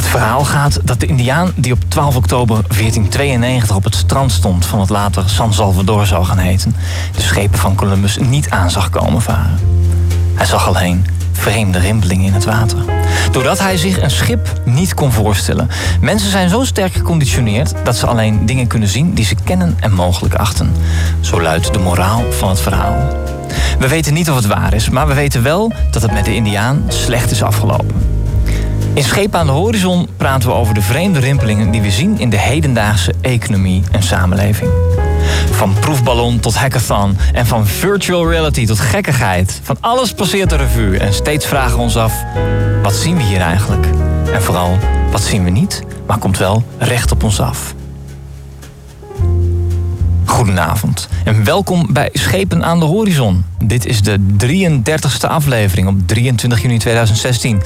Het verhaal gaat dat de Indiaan die op 12 oktober 1492 op het strand stond van het later San Salvador zou gaan heten, de schepen van Columbus niet aan zag komen varen. Hij zag alleen vreemde rimpelingen in het water. Doordat hij zich een schip niet kon voorstellen. Mensen zijn zo sterk geconditioneerd dat ze alleen dingen kunnen zien die ze kennen en mogelijk achten. Zo luidt de moraal van het verhaal. We weten niet of het waar is, maar we weten wel dat het met de Indiaan slecht is afgelopen. In Scheep aan de Horizon praten we over de vreemde rimpelingen die we zien in de hedendaagse economie en samenleving. Van proefballon tot hackathon en van virtual reality tot gekkigheid. Van alles passeert de revue en steeds vragen we ons af: wat zien we hier eigenlijk? En vooral, wat zien we niet, maar komt wel recht op ons af. Goedenavond en welkom bij Schepen aan de Horizon. Dit is de 33ste aflevering op 23 juni 2016.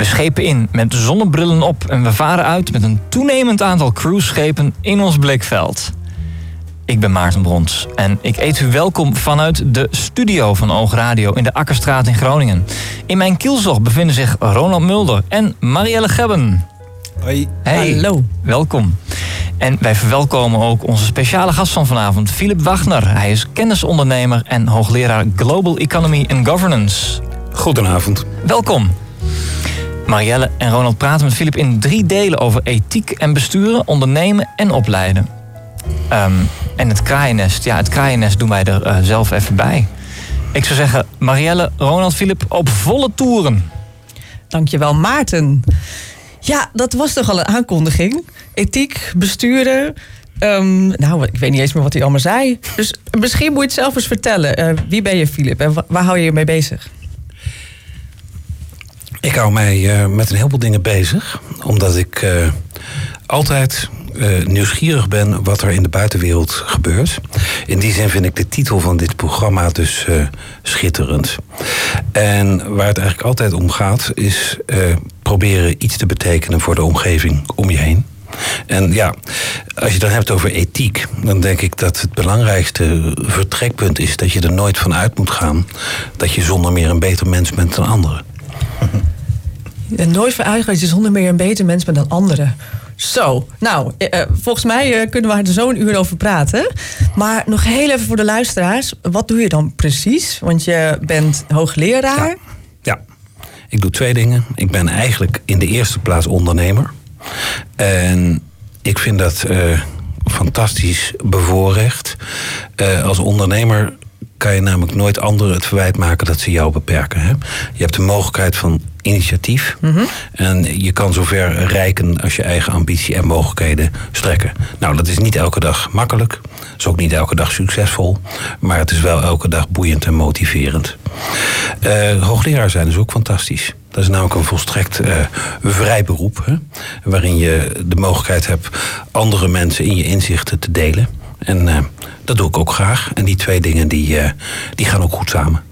We schepen in met zonnebrillen op en we varen uit met een toenemend aantal cruiseschepen in ons blikveld. Ik ben Maarten Brons en ik eet u welkom vanuit de studio van Oog Radio in de Akkerstraat in Groningen. In mijn kielzog bevinden zich Ronald Mulder en Marielle Gebben. Hoi. Hey, Hallo. welkom. En wij verwelkomen ook onze speciale gast van vanavond, Philip Wagner. Hij is kennisondernemer en hoogleraar Global Economy and Governance. Goedenavond. Welkom. Marielle en Ronald praten met Philip in drie delen over ethiek en besturen, ondernemen en opleiden. Ehm, en het kraaiennest, ja, het kraaiennest doen wij er eh, zelf even bij. Ik zou zeggen, Marielle, Ronald, Philip op volle toeren. Dankjewel, Maarten. Ja, dat was toch al een aankondiging. Ethiek, besturen. Ehm, nou, ik weet niet eens meer wat hij allemaal zei. Dus misschien moet je het zelf eens vertellen. Eh, wie ben je, Filip? En wa- waar hou je je mee bezig? Ik hou mij eh, met een heleboel dingen bezig. Omdat ik eh, altijd eh, nieuwsgierig ben wat er in de buitenwereld gebeurt. In die zin vind ik de titel van dit programma dus schitterend. En waar het eigenlijk altijd om gaat, is proberen iets te betekenen voor de omgeving om je heen. En ja, als je dan hebt over ethiek, dan denk ik dat het belangrijkste vertrekpunt is dat je er nooit van uit moet gaan dat je zonder meer een beter mens bent dan anderen. Nooit veruigen dat je zonder meer een beter mens bent dan anderen. Zo, nou, eh, eh, volgens mij eh, kunnen we er zo een uur over praten. Maar nog heel even voor de luisteraars. Wat doe je dan precies? Want je bent hoogleraar. Ja. Ik doe twee dingen. Ik ben eigenlijk in de eerste plaats ondernemer. En ik vind dat eh, fantastisch bevoorrecht. Als ondernemer kan je namelijk nooit anderen het verwijt maken dat ze jou beperken. Hè? Je hebt de mogelijkheid van initiatief. En je kan zover reiken als je eigen ambitie en mogelijkheden strekken. Nou, dat is niet elke dag makkelijk. is ook niet elke dag succesvol. Maar het is wel elke dag boeiend en motiverend. Eh, hoogleraar zijn is ook fantastisch. Dat is namelijk een volstrekt eh, vrij beroep. Hè? Waarin je de mogelijkheid hebt andere mensen in je inzichten te delen. En eh, dat doe ik ook graag. En die twee dingen die, eh, die gaan ook goed samen.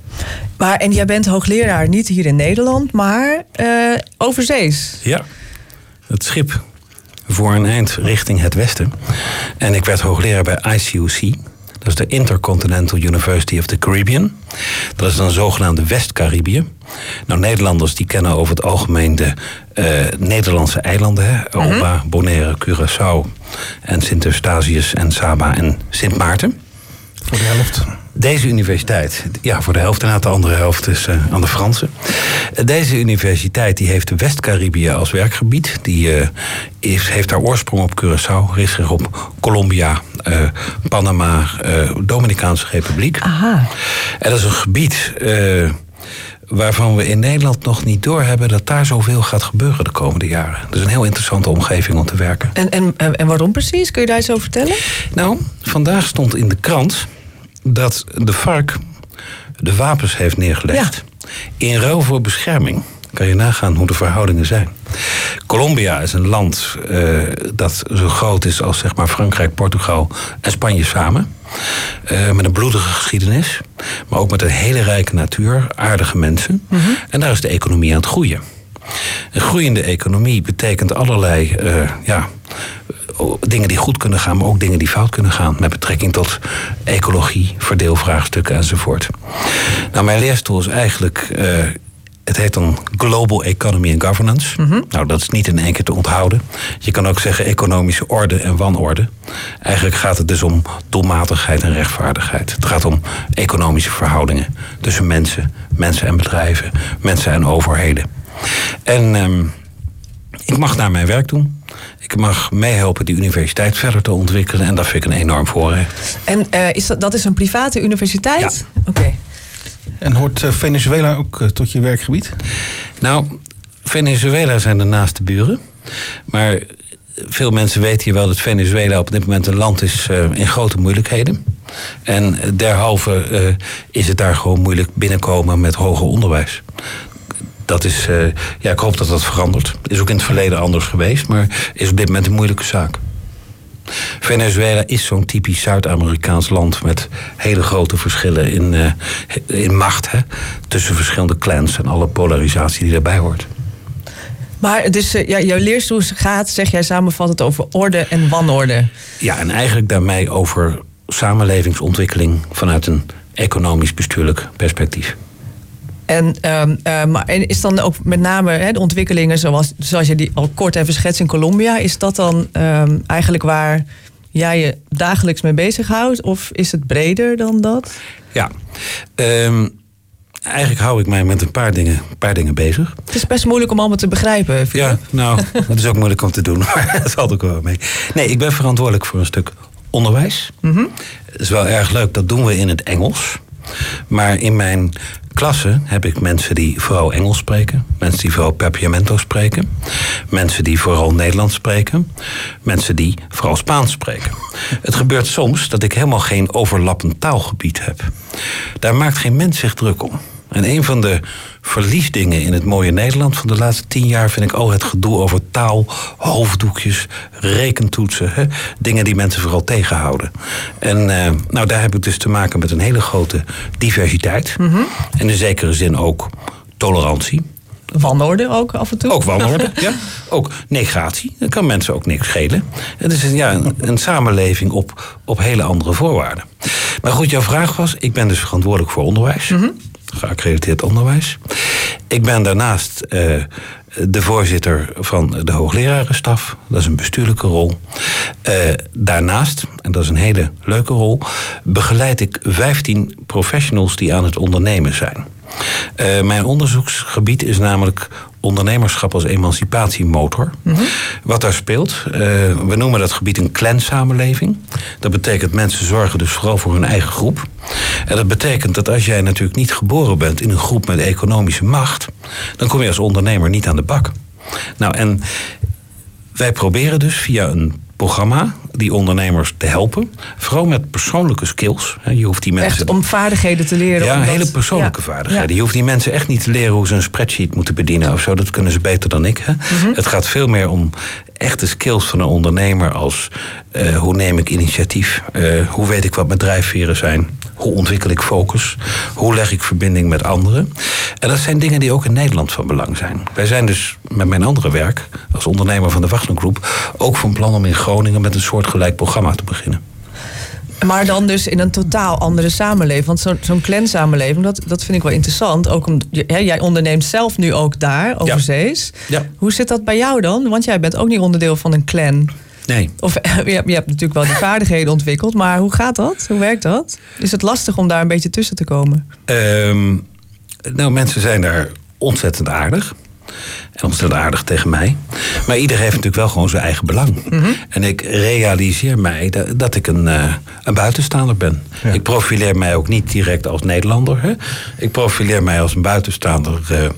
Maar, en jij bent hoogleraar niet hier in Nederland, maar eh overzees. Ja, het schip voor een eind richting het westen. En ik werd hoogleraar bij ICUC. Dat is de Intercontinental University of the Caribbean. Dat is dan zogenaamde West-Caribië. Nou, Nederlanders die kennen over het algemeen de Nederlandse eilanden. Hè? Aruba, Bonaire, Curaçao en Sint-Eustatius en Saba en Sint Maarten. Voor de helft. Deze universiteit, ja, voor de helft en de andere helft is eh, aan de Fransen. Eh, Deze universiteit die heeft de West-Caribië als werkgebied. Die eh, is, heeft haar oorsprong op Curaçao, richt zich op Colombia, eh, Panama, eh, Dominicaanse Republiek. Aha. En dat is een gebied eh, waarvan we in Nederland nog niet doorhebben dat daar zoveel gaat gebeuren de komende jaren. Is een heel interessante omgeving om te werken. En, en, en en waarom precies? Kun je daar iets over vertellen? Nou, vandaag stond in de krant dat de FARC de wapens heeft neergelegd. In ruil voor bescherming. Kan je nagaan hoe de verhoudingen zijn. Colombia is een land eh, dat zo groot is als zeg maar Frankrijk, Portugal en Spanje samen. Eh, met een bloedige geschiedenis. Maar ook met een hele rijke natuur, aardige mensen. En daar is de economie aan het groeien. Een groeiende economie betekent allerlei eh, ja, dingen die goed kunnen gaan, maar ook dingen die fout kunnen gaan. Met betrekking tot ecologie, verdeelvraagstukken enzovoort. Nou, mijn leerstoel is eigenlijk Het heet dan Global Economy and Governance. Nou, dat is niet in één keer te onthouden. Je kan ook zeggen economische orde en wanorde. Eigenlijk gaat het dus om doelmatigheid en rechtvaardigheid. Het gaat om economische verhoudingen tussen mensen, mensen en bedrijven, mensen en overheden. En ehm, ik mag naar mijn werk doen. Ik mag meehelpen die universiteit verder te ontwikkelen. En dat vind ik een enorm voorrecht. En eh, is dat, dat is een private universiteit? Oké. En hoort eh, Venezuela ook eh, tot je werkgebied? Nou, Venezuela zijn de naaste buren. Maar veel mensen weten hier wel dat Venezuela op dit moment een land is eh, in grote moeilijkheden. En derhalve is het daar gewoon moeilijk binnenkomen met hoger onderwijs. Dat is, ja, ik hoop dat dat verandert. Is ook in het verleden anders geweest, maar is op dit moment een moeilijke zaak. Venezuela is zo'n typisch Zuid-Amerikaans land met hele grote verschillen in, eh, in macht hè, tussen verschillende clans en alle polarisatie die daarbij hoort. Maar dus, ja, jouw leerstoel gaat, zeg jij, samenvat het over orde en wanorde. Ja, en eigenlijk daarmee over samenlevingsontwikkeling vanuit een economisch-bestuurlijk perspectief. En, ehm, eh, maar, en is dan ook met name hè, de ontwikkelingen zoals, zoals je die al kort even schetst in Colombia, is dat dan ehm, eigenlijk waar jij je dagelijks mee bezighoudt? Of is het breder dan dat? Ja, ehm, eigenlijk hou ik mij met een paar dingen, een paar dingen bezig. Het is best moeilijk om allemaal te begrijpen. Philip. Ja, nou, dat is ook moeilijk om te doen, maar dat valt ook wel mee. Nee, ik ben verantwoordelijk voor een stuk onderwijs. Het is wel erg leuk, dat doen we in het Engels. Maar in mijn klasse heb ik mensen die vooral Engels spreken. Mensen die vooral Papiamento spreken. Mensen die vooral Nederlands spreken. Mensen die vooral Spaans spreken. Het gebeurt soms dat ik helemaal geen overlappend taalgebied heb. Daar maakt geen mens zich druk om. En een van de verliesdingen in het mooie Nederland van de laatste tien jaar vind ik al het gedoe over taal, hoofddoekjes, rekentoetsen. Hè? Dingen die mensen vooral tegenhouden. En eh, nou, daar heb ik dus te maken met een hele grote diversiteit. En in zekere zin ook tolerantie. Wanorde ook af en toe. Ook wanorde, ja. Ook negatie. Dat kan mensen ook niks schelen. Het is een, ja, een, een samenleving op, op hele andere voorwaarden. Maar goed, jouw vraag was... Ik ben dus verantwoordelijk voor onderwijs. Geaccrediteerd onderwijs. Ik ben daarnaast eh, de voorzitter van de hooglerarenstaf. Dat is een bestuurlijke rol. Eh, daarnaast, en dat is een hele leuke rol... begeleid ik 15 professionals die aan het ondernemen zijn. Eh, mijn onderzoeksgebied is namelijk ondernemerschap als emancipatiemotor. Wat daar speelt, eh, we noemen dat gebied een clansamenleving. Dat betekent mensen zorgen dus vooral voor hun eigen groep. En dat betekent dat als jij natuurlijk niet geboren bent in een groep met economische macht, dan kom je als ondernemer niet aan de bak. Nou, en wij proberen dus via een programma die ondernemers te helpen. Vooral met persoonlijke skills. Je hoeft die mensen Echt om vaardigheden te leren. ja, omdat- hele persoonlijke ja. vaardigheden. Ja. Je hoeft die mensen echt niet te leren hoe ze een spreadsheet moeten bedienen of zo. Dat kunnen ze beter dan ik. Hè? Mhm. Het gaat veel meer om echte skills van een ondernemer als eh, hoe neem ik initiatief? Eh, hoe weet ik wat mijn drijfveren zijn? Hoe ontwikkel ik focus? Hoe leg ik verbinding met anderen? En dat zijn dingen die ook in Nederland van belang zijn. Wij zijn dus met mijn andere werk als ondernemer van de Wachtlund Groep ook van plan om in Groningen met een soortgelijk programma te beginnen. Maar dan dus in een totaal andere samenleving. Want zo'n zo'n clansamenleving, dat, dat vind ik wel interessant. Ook om, hè, jij onderneemt zelf nu ook daar, overzees. Ja. Hoe zit dat bij jou dan? Want jij bent ook niet onderdeel van een clan. Nee, Of je hebt, je hebt natuurlijk wel die vaardigheden ontwikkeld. Maar hoe gaat dat? Hoe werkt dat? Is het lastig om daar een beetje tussen te komen? Ehm, nou, mensen zijn daar ontzettend aardig. En ontzettend aardig tegen mij. Maar ieder heeft natuurlijk wel gewoon zijn eigen belang. En ik realiseer mij dat, dat ik een, eh, een buitenstaander ben. Ja. Ik profileer mij ook niet direct als Nederlander. Hè? Ik profileer mij als een buitenstaander eh,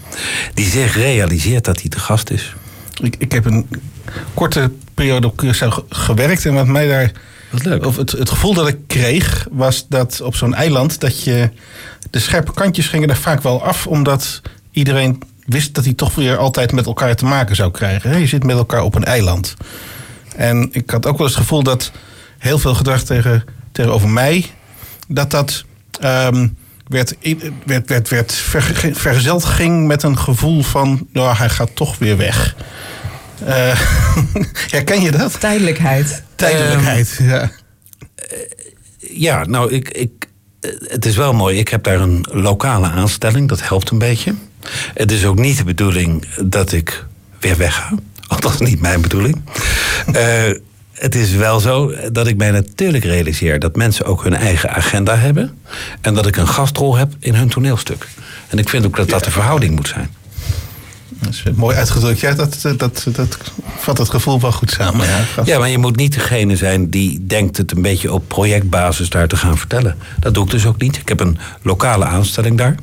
die zich realiseert dat hij te gast is. Ik, ik heb een korte periode op Curaçao ge- gewerkt. En wat mij daar. Wat leuk. Of het, het gevoel dat ik kreeg, was dat op zo'n eiland. dat je. de scherpe kantjes gingen er vaak wel af, omdat iedereen wist dat hij toch weer altijd met elkaar te maken zou krijgen. Je zit met elkaar op een eiland. En ik had ook wel eens het gevoel dat heel veel gedrag tegen, tegenover mij. dat dat. ehm, werd, werd, werd, werd verge- vergezeld ging met een gevoel van. nou, hij gaat toch weer weg. Eh herken je dat? Tijdelijkheid. Tijdelijkheid, ja. Ja, nou, ik, ik, eh, het is wel mooi. Ik heb daar een lokale aanstelling. Dat helpt een beetje. Het is ook niet de bedoeling dat ik weer wegga. Althans, niet mijn bedoeling. Uh, het is wel zo dat ik mij natuurlijk realiseer dat mensen ook hun eigen agenda hebben. En dat ik een gastrol heb in hun toneelstuk. En ik vind ook dat dat de verhouding moet zijn. Dat is mooi uitgedrukt. Ja, dat, dat, dat, dat vat het gevoel wel goed samen. Ja, ja, maar je moet niet degene zijn die denkt het een beetje op projectbasis daar te gaan vertellen. Dat doe ik dus ook niet. Ik heb een lokale aanstelling daar.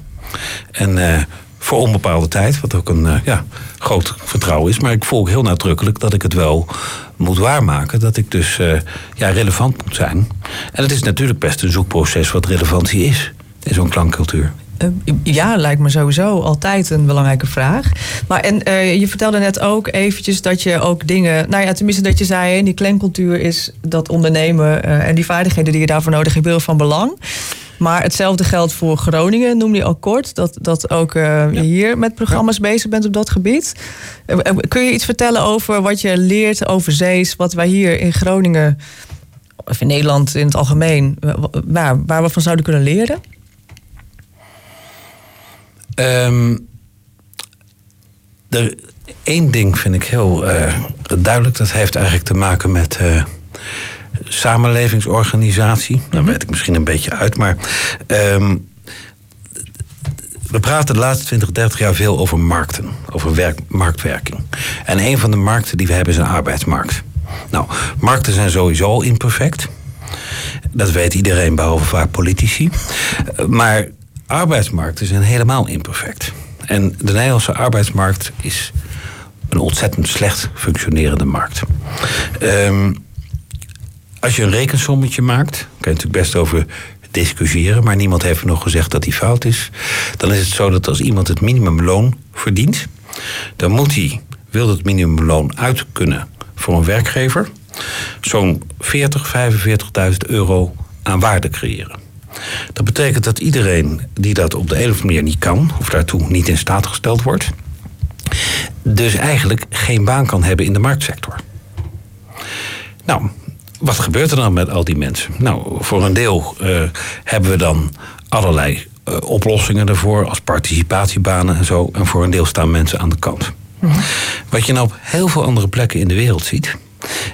En uh, voor onbepaalde tijd, wat ook een uh, ja, groot vertrouwen is. Maar ik volg heel nadrukkelijk dat ik het wel moet waarmaken. Dat ik dus uh, ja, relevant moet zijn. En het is natuurlijk best een zoekproces wat relevantie is in zo'n klankcultuur. Uh, ja, lijkt me sowieso altijd een belangrijke vraag. Maar en uh, je vertelde net ook eventjes dat je ook dingen... Nou ja, tenminste dat je zei, die klankcultuur is dat ondernemen... en die vaardigheden die je daarvoor nodig hebt, heel van belang. Maar hetzelfde geldt voor Groningen, noemde je al kort. Dat, dat ook uh, je hier met programma's bezig bent op dat gebied. Kun je iets vertellen over wat je leert over zees, wat wij hier in Groningen, of in Nederland in het algemeen, waar, waar we van zouden kunnen leren? Um, er, één ding vind ik heel uh, duidelijk. Dat heeft eigenlijk te maken met samenlevingsorganisatie. Daar weet ik misschien een beetje uit, maar. Um, we praten de laatste 20, 30 jaar veel over markten, over werk, marktwerking. En een van de markten die we hebben is een arbeidsmarkt. Nou, markten zijn sowieso al imperfect. Dat weet iedereen, behalve vaak politici. Maar arbeidsmarkten zijn helemaal imperfect. En de Nederlandse arbeidsmarkt is een ontzettend slecht functionerende markt. Um, als je een rekensommetje maakt, kan je natuurlijk best over discussiëren, maar niemand heeft nog gezegd dat die fout is. Dan is het zo dat als iemand het minimumloon verdient, dan moet hij, wil het minimumloon uit kunnen voor een werkgever, zo'n 40, 45.000 euro aan waarde creëren. Dat betekent dat iedereen die dat op de een of andere manier niet kan, of daartoe niet in staat gesteld wordt, dus eigenlijk geen baan kan hebben in de marktsector. Nou, wat gebeurt er dan met al die mensen? Nou, voor een deel uh, hebben we dan allerlei uh, oplossingen ervoor, als participatiebanen en zo. En voor een deel staan mensen aan de kant. Wat je nou op heel veel andere plekken in de wereld ziet,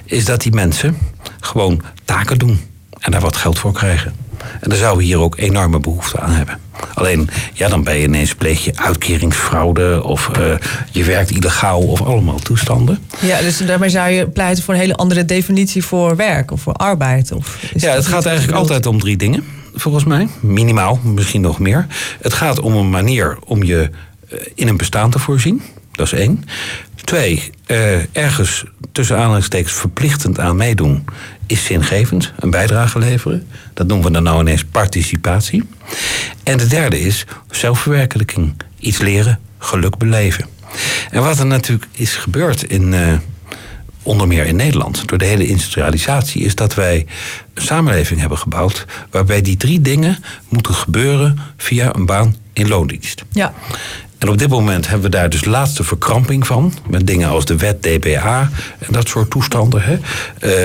is dat die mensen gewoon taken doen en daar wat geld voor krijgen. En daar zouden we hier ook enorme behoefte aan hebben. Alleen, ja, dan ben je ineens pleeg je uitkeringsfraude of uh, je werkt illegaal of allemaal toestanden. Ja, dus daarmee zou je pleiten voor een hele andere definitie voor werk of voor arbeid. Of ja, het gaat eigenlijk altijd om drie dingen, volgens mij. Minimaal, misschien nog meer. Het gaat om een manier om je in een bestaan te voorzien. Dat is één. Twee, uh, ergens tussen aanhalingstekens verplichtend aan meedoen is zingevend, een bijdrage leveren. Dat noemen we dan nou ineens participatie. En de derde is zelfverwerkelijking. Iets leren, geluk beleven. En wat er natuurlijk is gebeurd in, uh, onder meer in Nederland, door de hele industrialisatie, is dat wij een samenleving hebben gebouwd waarbij die drie dingen moeten gebeuren via een baan in loondienst. Ja. En op dit moment hebben we daar dus laatste verkramping van. Met dingen als de wet DBA en dat soort toestanden. Hè.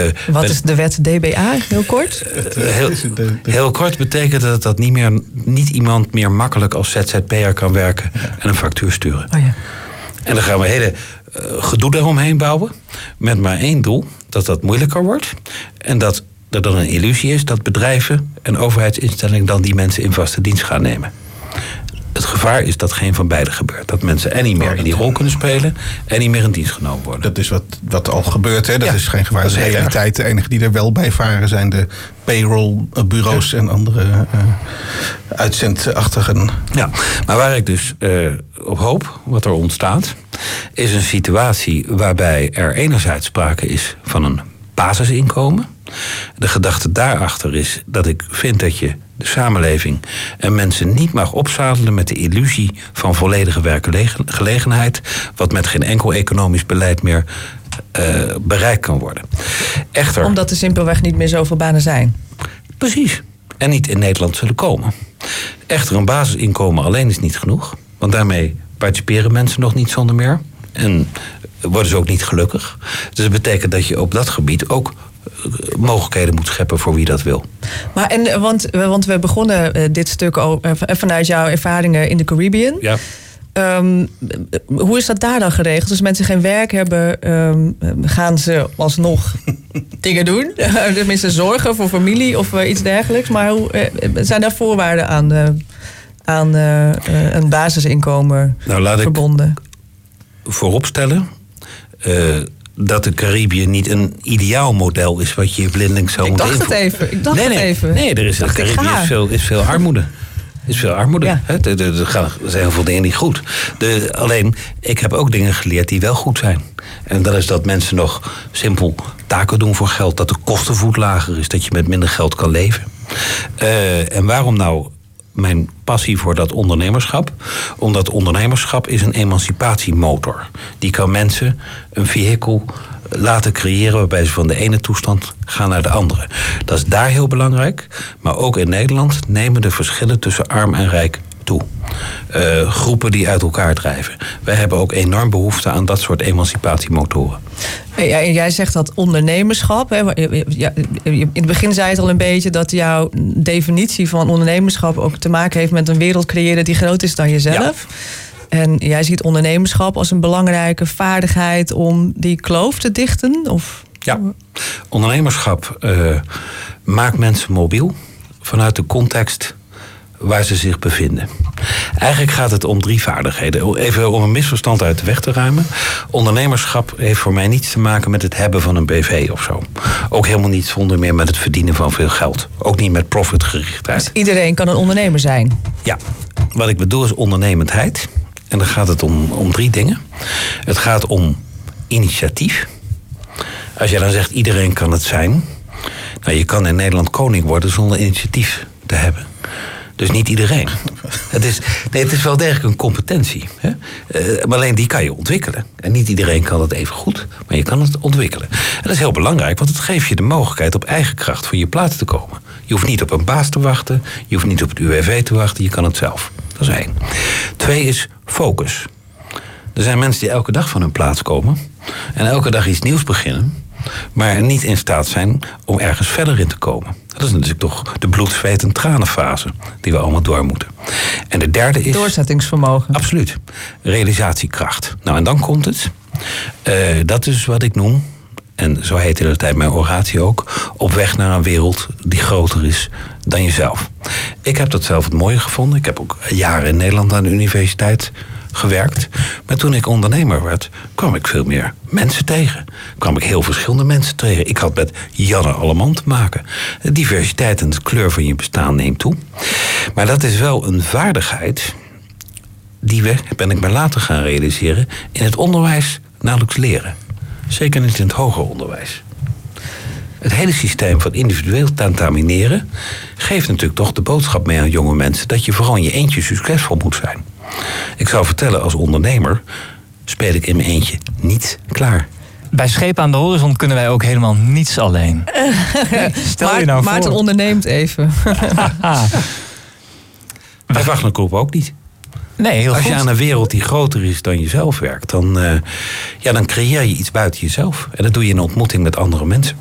Uh, Wat met, is de wet DBA, heel kort? Uh, heel, heel, kort betekent dat dat niet, meer, niet iemand meer makkelijk als ZZP'er kan werken en een factuur sturen. Oh ja. En dan gaan we hele uh, gedoe daaromheen bouwen. Met maar één doel: dat dat moeilijker wordt. En dat er dan een illusie is dat bedrijven en overheidsinstellingen dan die mensen in vaste dienst gaan nemen. Het gevaar is dat geen van beide gebeurt. Dat mensen en niet meer in die rol kunnen spelen en niet meer in dienst genomen worden. Dat is wat, wat al gebeurt, hè? Dat ja, is geen gevaar. Dat is de realiteit. De enige die er wel bij varen zijn de payrollbureaus ja. en andere uh, uitzendachtigen. Ja, maar waar ik dus uh, op hoop, wat er ontstaat, is een situatie waarbij er enerzijds sprake is van een basisinkomen. De gedachte daarachter is dat ik vind dat je de samenleving en mensen niet mag opzadelen met de illusie van volledige werkgelegenheid, wat met geen enkel economisch beleid meer uh, bereikt kan worden. Echter, Omdat er simpelweg niet meer zoveel banen zijn. Precies. En niet in Nederland zullen komen. Echter, een basisinkomen alleen is niet genoeg. Want daarmee participeren mensen nog niet zonder meer. En worden ze ook niet gelukkig. Dus dat betekent dat je op dat gebied ook mogelijkheden moet scheppen voor wie dat wil. Maar en, want, want we begonnen dit stuk ook vanuit jouw ervaringen in de Caribbean. Ja. Ehm, hoe is dat daar dan geregeld? Als mensen geen werk hebben, ehm, gaan ze alsnog dingen doen? Tenminste, zorgen voor familie of eh, iets dergelijks. Maar hoe, eh, zijn daar voorwaarden aan, eh, aan eh, eh, een basisinkomen Nou, laat ik verbonden? vooropstellen eh, dat de Caribië niet een ideaal model is wat je blinding zou Ik moeten dacht het even. Ik dacht nee, het nee, even. Nee, er is, de Caribië is veel, is veel armoede. is veel armoede. Ja. Er, gaan- zijn heel veel dingen niet goed. De, alleen, ik heb ook dingen geleerd die wel goed zijn. En dat is dat mensen nog simpel taken doen voor geld. Dat de kostenvoet lager is. Dat je met minder geld kan leven. Eh, en waarom nou mijn passie voor dat ondernemerschap? Omdat ondernemerschap is een emancipatiemotor. Die kan mensen een vehikel laten creëren waarbij ze van de ene toestand gaan naar de andere. Dat is daar heel belangrijk. Maar ook in Nederland nemen de verschillen tussen arm en rijk toe. Eh, groepen die uit elkaar drijven. Wij hebben ook enorm behoefte aan dat soort emancipatiemotoren. Ja, en jij zegt dat ondernemerschap. Hè, in het begin zei het al een beetje dat jouw definitie van ondernemerschap ook te maken heeft met een wereld creëren die groter is dan jezelf. En jij ziet ondernemerschap als een belangrijke vaardigheid om die kloof te dichten? Of Ja, ondernemerschap eh, maakt mensen mobiel vanuit de context waar ze zich bevinden. Eigenlijk gaat het om drie vaardigheden. Even om een misverstand uit de weg te ruimen. Ondernemerschap heeft voor mij niets te maken met het hebben van een BV of zo. Ook helemaal niet zonder meer met het verdienen van veel geld. Ook niet met profitgerichtheid. Dus iedereen kan een ondernemer zijn. Ja, wat ik bedoel is ondernemendheid. En dan gaat het om, om drie dingen. Het gaat om initiatief. Als jij dan zegt iedereen kan het zijn. Nou, je kan in Nederland koning worden zonder initiatief te hebben. Dus niet iedereen. Het is, nee, het is wel degelijk een competentie. Hè? Eh, maar alleen die kan je ontwikkelen. En niet iedereen kan het even goed, maar je kan het ontwikkelen. En dat is heel belangrijk, want het geeft je de mogelijkheid op eigen kracht van je plaats te komen. Je hoeft niet op een baas te wachten, je hoeft niet op het UWV te wachten, je kan het zelf. Dat is één. Twee is focus. Er zijn mensen die elke dag van hun plaats komen en elke dag iets nieuws beginnen, maar niet in staat zijn om ergens verder in te komen. Dat is natuurlijk toch de bloed, zweet en tranenfase die we allemaal door moeten. En de derde is. Doorzettingsvermogen. Absoluut. Realisatiekracht. Nou, en dan komt het. Eh, dat is wat ik noem, en zo heette de tijd mijn oratie ook, op weg naar een wereld die groter is dan jezelf. Ik heb dat zelf het mooie gevonden. Ik heb ook jaren in Nederland aan de universiteit gewerkt. Maar toen ik ondernemer werd, kwam ik veel meer mensen tegen. Kwam ik heel verschillende mensen tegen. Ik had met Janne Alleman te maken. De diversiteit en de kleur van je bestaan neemt toe. Maar dat is wel een vaardigheid die we, ben ik mij later gaan realiseren, in het onderwijs nauwelijks leren. Zeker niet in het hoger onderwijs. Het hele systeem van individueel tentamineren geeft natuurlijk toch de boodschap mee aan jonge mensen dat je vooral in je eentje succesvol moet zijn. Ik zou vertellen, als ondernemer speel ik in mijn eentje niet klaar. Bij Schepen aan de Horizon kunnen wij ook helemaal niets alleen. Stel je nou Maarten voor. onderneemt even. Bij Wagner Groep ook niet. Nee, heel Als je goed. aan een wereld die groter is dan jezelf werkt, dan, eh, ja, dan creëer je iets buiten jezelf. En dat doe je in ontmoeting met andere mensen.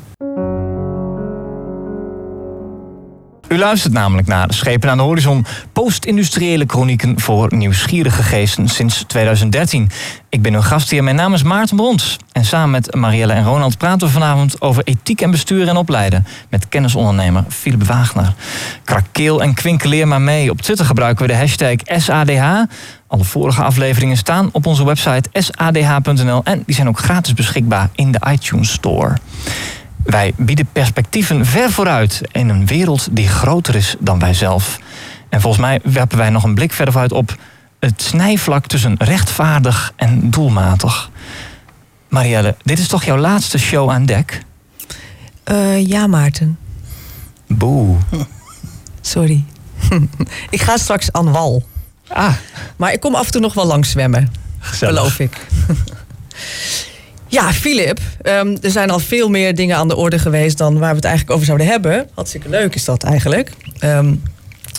U luistert namelijk naar Schepen aan de Horizon, post-industriële chronieken voor nieuwsgierige geesten sinds 2013. Ik ben uw gastheer, mijn naam is Maarten Brons. En samen met Marielle en Ronald praten we vanavond over ethiek en bestuur en opleiden. Met kennisondernemer Philip Wagner. Krakeel en kwinkeleer maar mee. Op Twitter gebruiken we de hashtag SADH. Alle vorige afleveringen staan op onze website sadh.nl en die zijn ook gratis beschikbaar in de iTunes Store. Wij bieden perspectieven ver vooruit in een wereld die groter is dan wij zelf. En volgens mij werpen wij nog een blik verder vooruit op het snijvlak tussen rechtvaardig en doelmatig. Marielle, dit is toch jouw laatste show aan dek? Eh, ja, Maarten. Boe. Sorry. ik ga straks aan wal. Ah, Maar ik kom af en toe nog wel langs zwemmen. gezellig. Beloof ik. Ja, Filip, ehm, er zijn al veel meer dingen aan de orde geweest dan waar we het eigenlijk over zouden hebben. Hartstikke leuk is dat eigenlijk. Ehm,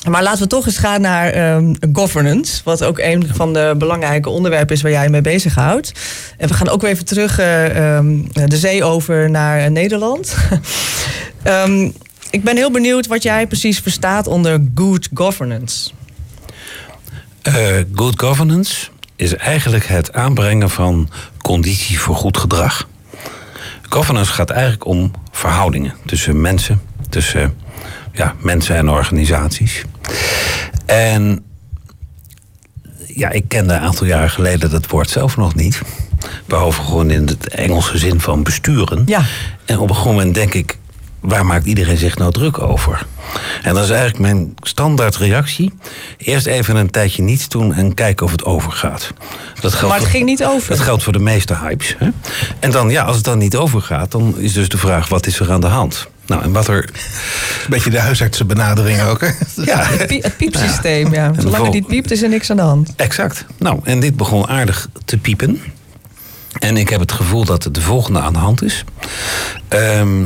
maar laten we toch eens gaan naar ehm, governance, wat ook een van de belangrijke onderwerpen is waar jij mee bezighoudt. En we gaan ook weer even terug eh, de zee over naar eh, Nederland. Ik ben heel benieuwd wat jij precies verstaat onder good governance. Eh, good governance is eigenlijk het aanbrengen van condities voor goed gedrag. Governance gaat eigenlijk om verhoudingen tussen mensen, tussen ja, mensen en organisaties. En ja, ik kende een aantal jaren geleden dat woord zelf nog niet. Behalve gewoon in het Engelse zin van besturen. Ja. En op een gegeven moment denk ik, waar maakt iedereen zich nou druk over? En dat is eigenlijk mijn standaard reactie. Eerst even een tijdje niets doen en kijken of het overgaat. Dat geldt Maar het voor- ging niet over. Dat geldt voor de meeste hypes. Hè? En dan, ja, als het dan niet overgaat, dan is dus de vraag: wat is er aan de hand? Nou, en wat er. Een beetje de huisartsenbenadering ook. Hè? Ja, Het, pie- het piepsysteem, ja. Zolang het niet piept, is er niks aan de hand. exact. Nou, en dit begon aardig te piepen. En ik heb het gevoel dat het de volgende aan de hand is. Ehm,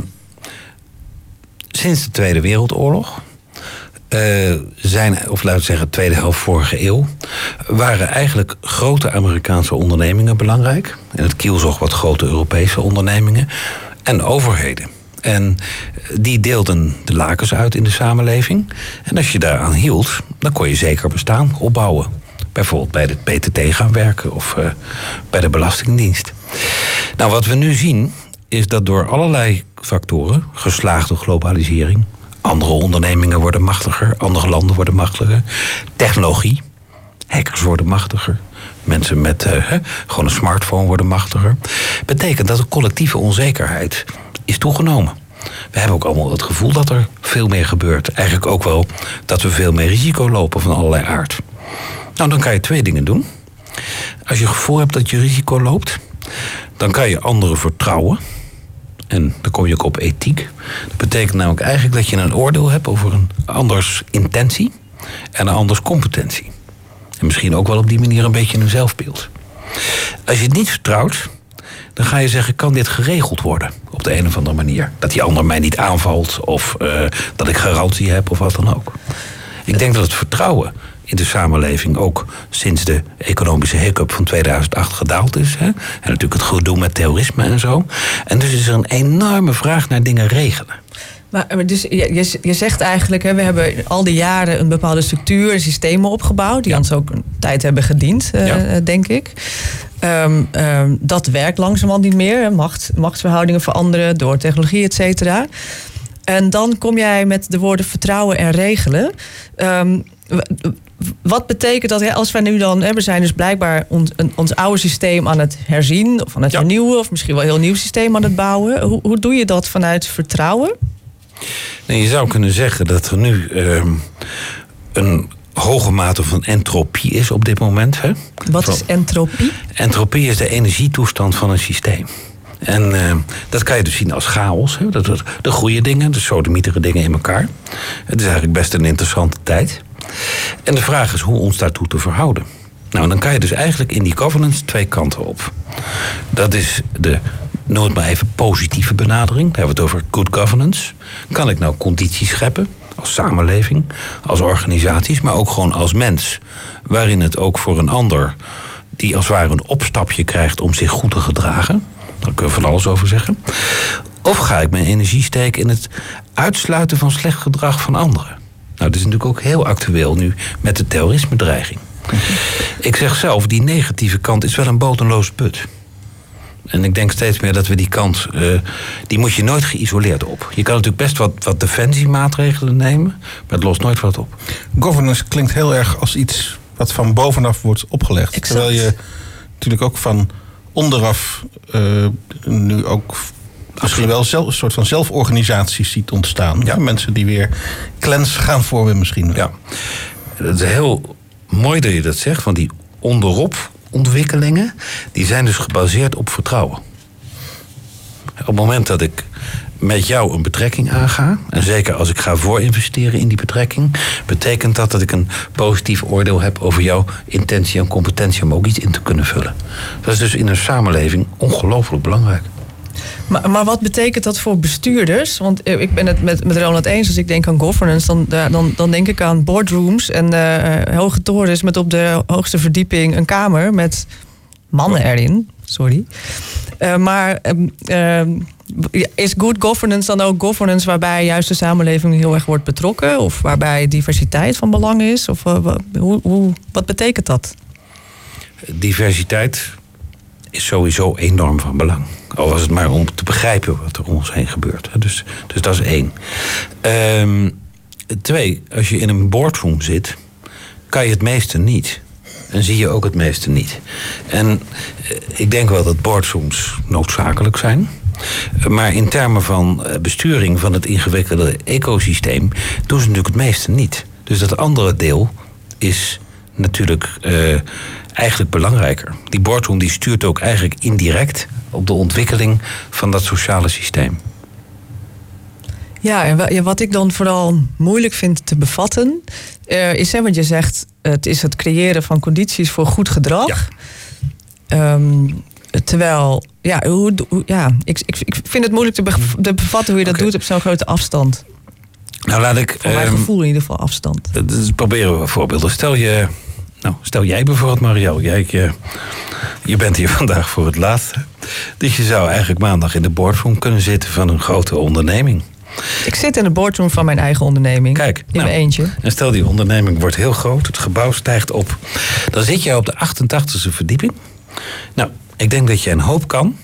sinds de Tweede Wereldoorlog. eh, zijn, of laten we zeggen, tweede helft vorige eeuw. waren eigenlijk grote Amerikaanse ondernemingen belangrijk. En het kielzog wat grote Europese ondernemingen. En overheden. En die deelden de lakens uit in de samenleving. En als je daaraan hield, dan kon je zeker bestaan opbouwen. Bijvoorbeeld bij de PTT gaan werken of eh, bij de Belastingdienst. Nou, wat we nu zien is dat door allerlei factoren, geslaagde globalisering, andere ondernemingen worden machtiger, andere landen worden machtiger, technologie, hackers worden machtiger, mensen met eh, gewoon een smartphone worden machtiger, betekent dat de collectieve onzekerheid is toegenomen. We hebben ook allemaal het gevoel dat er veel meer gebeurt. Eigenlijk ook wel dat we veel meer risico lopen van allerlei aard. Nou, dan kan je twee dingen doen. Als je het gevoel hebt dat je risico loopt, dan kan je anderen vertrouwen. En dan kom je ook op ethiek. Dat betekent namelijk eigenlijk dat je een oordeel hebt over een anders intentie en een anders competentie. En misschien ook wel op die manier een beetje een zelfbeeld. Als je het niet vertrouwt, dan ga je zeggen: kan dit geregeld worden op de een of andere manier? Dat die ander mij niet aanvalt of eh, dat ik garantie heb of wat dan ook. Ik denk dat het vertrouwen in de samenleving ook sinds de economische hiccup van 2008 gedaald is. Hè? En natuurlijk het gedoe met terrorisme en zo. En dus is er een enorme vraag naar dingen regelen. Maar dus je, je- zegt eigenlijk, hè, we hebben al die jaren een bepaalde structuur en systemen opgebouwd. die Ja. ons ook een tijd hebben gediend, eh, Ja. denk ik. Ehm, ehm, dat werkt langzamerhand niet meer. hè. Macht, machtsverhoudingen veranderen door technologie, et cetera. En dan kom jij met de woorden vertrouwen en regelen. Ehm, wat betekent dat als wij nu dan, we zijn dus blijkbaar ons, ons oude systeem aan het herzien of aan het Ja. vernieuwen, of misschien wel een heel nieuw systeem aan het bouwen. Hoe, hoe doe je dat vanuit vertrouwen? Nee, je zou kunnen zeggen dat er nu ehm, een hoge mate van entropie is op dit moment. Hè? Wat is entropie? Entropie is de energietoestand van een systeem. En eh, dat kan je dus zien als chaos. Hè? Dat, dat, de goede dingen, de sodemietere dingen in elkaar. Het is eigenlijk best een interessante tijd. En de vraag is hoe ons daartoe te verhouden. Nou, dan kan je dus eigenlijk in die governance twee kanten op. Dat is de, noem het maar even, positieve benadering. Daar hebben we het over good governance. Kan ik nou condities scheppen als samenleving, als organisaties, maar ook gewoon als mens. Waarin het ook voor een ander, die als het ware een opstapje krijgt om zich goed te gedragen. Daar kunnen we van alles over zeggen. Of ga ik mijn energie steken in het uitsluiten van slecht gedrag van anderen? Nou, dat is natuurlijk ook heel actueel nu met de terrorisme-dreiging. Ik zeg zelf, die negatieve kant is wel een bodemloze put. En ik denk steeds meer dat we die kant, eh, die moet je nooit geïsoleerd op. Je kan natuurlijk best wat, wat defensiemaatregelen nemen, maar het lost nooit wat op. Governance klinkt heel erg als iets wat van bovenaf wordt opgelegd. Exact. Terwijl je natuurlijk ook van onderaf eh, nu ook misschien wel zelf, een soort van zelforganisaties ziet ontstaan. Ja. Mensen die weer clans gaan vormen misschien. Ja, het is heel mooi dat je dat zegt, want die onderop ontwikkelingen, die zijn dus gebaseerd op vertrouwen. Op het moment dat ik met jou een betrekking aanga, en zeker als ik ga voorinvesteren in die betrekking, betekent dat dat ik een positief oordeel heb over jouw intentie en competentie om ook iets in te kunnen vullen. Dat is dus in een samenleving ongelooflijk belangrijk. Maar, maar wat betekent dat voor bestuurders? Want eh, ik ben het met, met Ronald eens. Als ik denk aan governance, dan, daar- dan, dan denk ik aan boardrooms en eh, hoge torens met op de hoogste verdieping een kamer met mannen erin. Sorry. Eh, maar ehm, ehm, is good governance dan ook governance waarbij juist de samenleving heel erg wordt betrokken? Of waarbij diversiteit van belang is? Of eh, hoe, hoe, wat betekent dat? diversiteit is sowieso enorm van belang. Al was het maar om te begrijpen wat er om ons heen gebeurt. Dus, dus dat is één. Ehm, twee, als je in een boardroom zit, kan je het meeste niet. En zie je ook het meeste niet. En eh, ik denk wel dat boardrooms noodzakelijk zijn. Maar in termen van eh, besturing van het ingewikkelde ecosysteem doen ze natuurlijk het meeste niet. Dus dat andere deel is natuurlijk uh, eigenlijk belangrijker. Die boardroom die stuurt ook eigenlijk indirect op de ontwikkeling van dat sociale systeem. Ja, en wat ik dan vooral moeilijk vind te bevatten, uh, is, hè, want je zegt het is het creëren van condities voor goed gedrag. Ja. Um, terwijl, ja, hoe, hoe, ja ik, ik, ik vind het moeilijk te, te bevatten hoe je dat doet op zo'n grote afstand. Nou, laat ik. Voor mijn um, gevoel in ieder geval afstand. Dus proberen we voorbeelden. Stel je. Nou, stel jij bijvoorbeeld, Marielle. Jij, je, je bent hier vandaag voor het laatste. Dus je zou eigenlijk maandag in de boardroom kunnen zitten van een grote onderneming. Ik zit in de boardroom van mijn eigen onderneming. Kijk, in nou, mijn eentje. En stel die onderneming wordt heel groot, het gebouw stijgt op. Dan zit je op de 88e verdieping. Nou, ik denk dat je een hoop kan.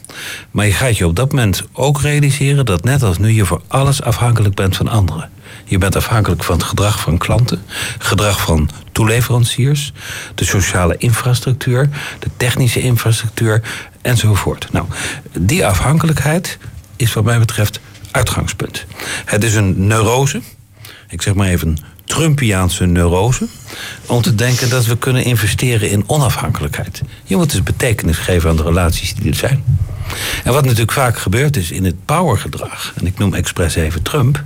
Maar je gaat je op dat moment ook realiseren dat net als nu je voor alles afhankelijk bent van anderen. Je bent afhankelijk van het gedrag van klanten, gedrag van toeleveranciers, de sociale infrastructuur, de technische infrastructuur enzovoort. Nou, die afhankelijkheid is wat mij betreft uitgangspunt. Het is een neurose, ik zeg maar even Trumpiaanse neurose, om te denken dat we kunnen investeren in onafhankelijkheid. Je moet dus betekenis geven aan de relaties die er zijn. En wat natuurlijk vaak gebeurt is in het powergedrag, en ik noem expres even Trump,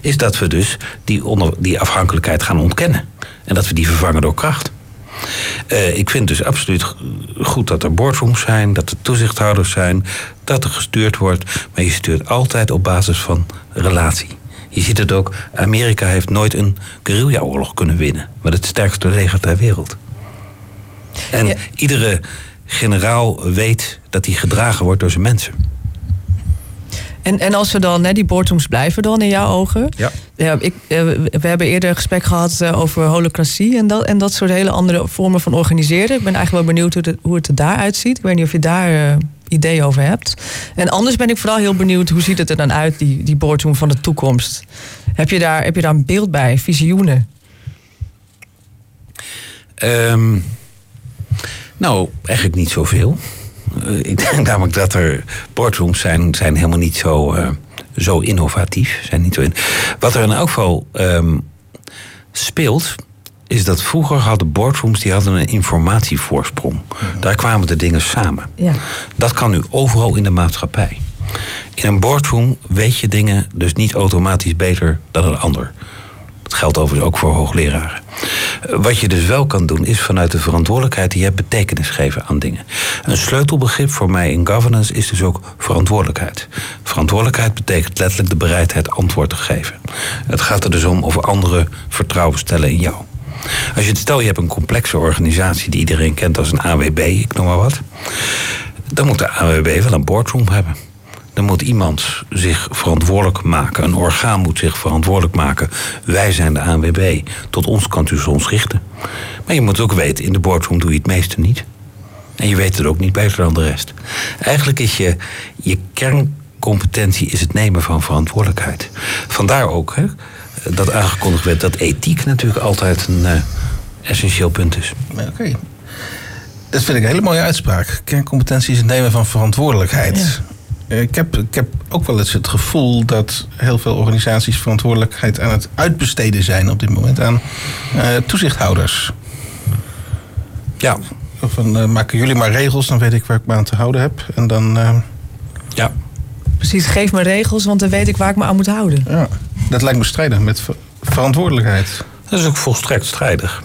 is dat we dus die, onder, die afhankelijkheid gaan ontkennen. En dat we die vervangen door kracht. Uh, ik vind dus absoluut goed dat er boardrooms zijn, dat er toezichthouders zijn, dat er gestuurd wordt. Maar je stuurt altijd op basis van relatie. Je ziet het ook, Amerika heeft nooit een guerrilla-oorlog kunnen winnen. Met het sterkste leger ter wereld. En ja. iedere generaal weet dat hij gedragen wordt door zijn mensen. En, en als we dan, hè, die boardrooms blijven dan in jouw ogen. Ja. ja ik, we hebben eerder een gesprek gehad over holocratie en dat, en dat soort hele andere vormen van organiseren. Ik ben eigenlijk wel benieuwd hoe, het, hoe het er daaruit ziet. Ik weet niet of je daar uh, ideeën over hebt. En anders ben ik vooral heel benieuwd, hoe ziet het er dan uit, die, die boardroom van de toekomst? Heb je daar, heb je daar een beeld bij, visioenen? Um, nou, eigenlijk niet zoveel. Uh, ik denk namelijk dat er boardrooms zijn, zijn helemaal niet zo, uh, zo innovatief. Zijn niet zo in. Wat er in elk geval um, speelt, is dat vroeger hadden boardrooms die hadden een informatievoorsprong. Daar kwamen de dingen samen. Ja. Dat kan nu overal in de maatschappij. In een boardroom weet je dingen dus niet automatisch beter dan een ander. Dat geldt overigens ook voor hoogleraren. Wat je dus wel kan doen, is vanuit de verantwoordelijkheid die je hebt betekenis geven aan dingen. Een sleutelbegrip voor mij in governance is dus ook verantwoordelijkheid. Verantwoordelijkheid betekent letterlijk de bereidheid antwoord te geven. Het gaat er dus om of anderen vertrouwen stellen in jou. Als je het stel, je hebt een complexe organisatie die iedereen kent als een AWB, ik noem maar wat. Dan moet de AWB wel een boardroom hebben. Dan moet iemand zich verantwoordelijk maken. Een orgaan moet zich verantwoordelijk maken. Wij zijn de ANWB. Tot ons kan u ons richten. Maar je moet ook weten, in de boardroom doe je het meeste niet. En je weet het ook niet beter dan de rest. Eigenlijk is je, je kerncompetentie is het nemen van verantwoordelijkheid. Vandaar ook hè, dat aangekondigd werd dat ethiek natuurlijk altijd een uh, essentieel punt is. Oké. Okay. Dat vind ik een hele mooie uitspraak. Kerncompetentie is het nemen van verantwoordelijkheid. Ja. Ik heb, ik heb ook wel eens het gevoel dat heel veel organisaties verantwoordelijkheid aan het uitbesteden zijn op dit moment aan uh, toezichthouders. Ja. Van uh, maken jullie maar regels, dan weet ik waar ik me aan te houden heb. En dan. Uh, ja. Precies, geef me regels, want dan weet ik waar ik me aan moet houden. Ja, dat lijkt me strijdig met ver verantwoordelijkheid. Dat is ook volstrekt strijdig.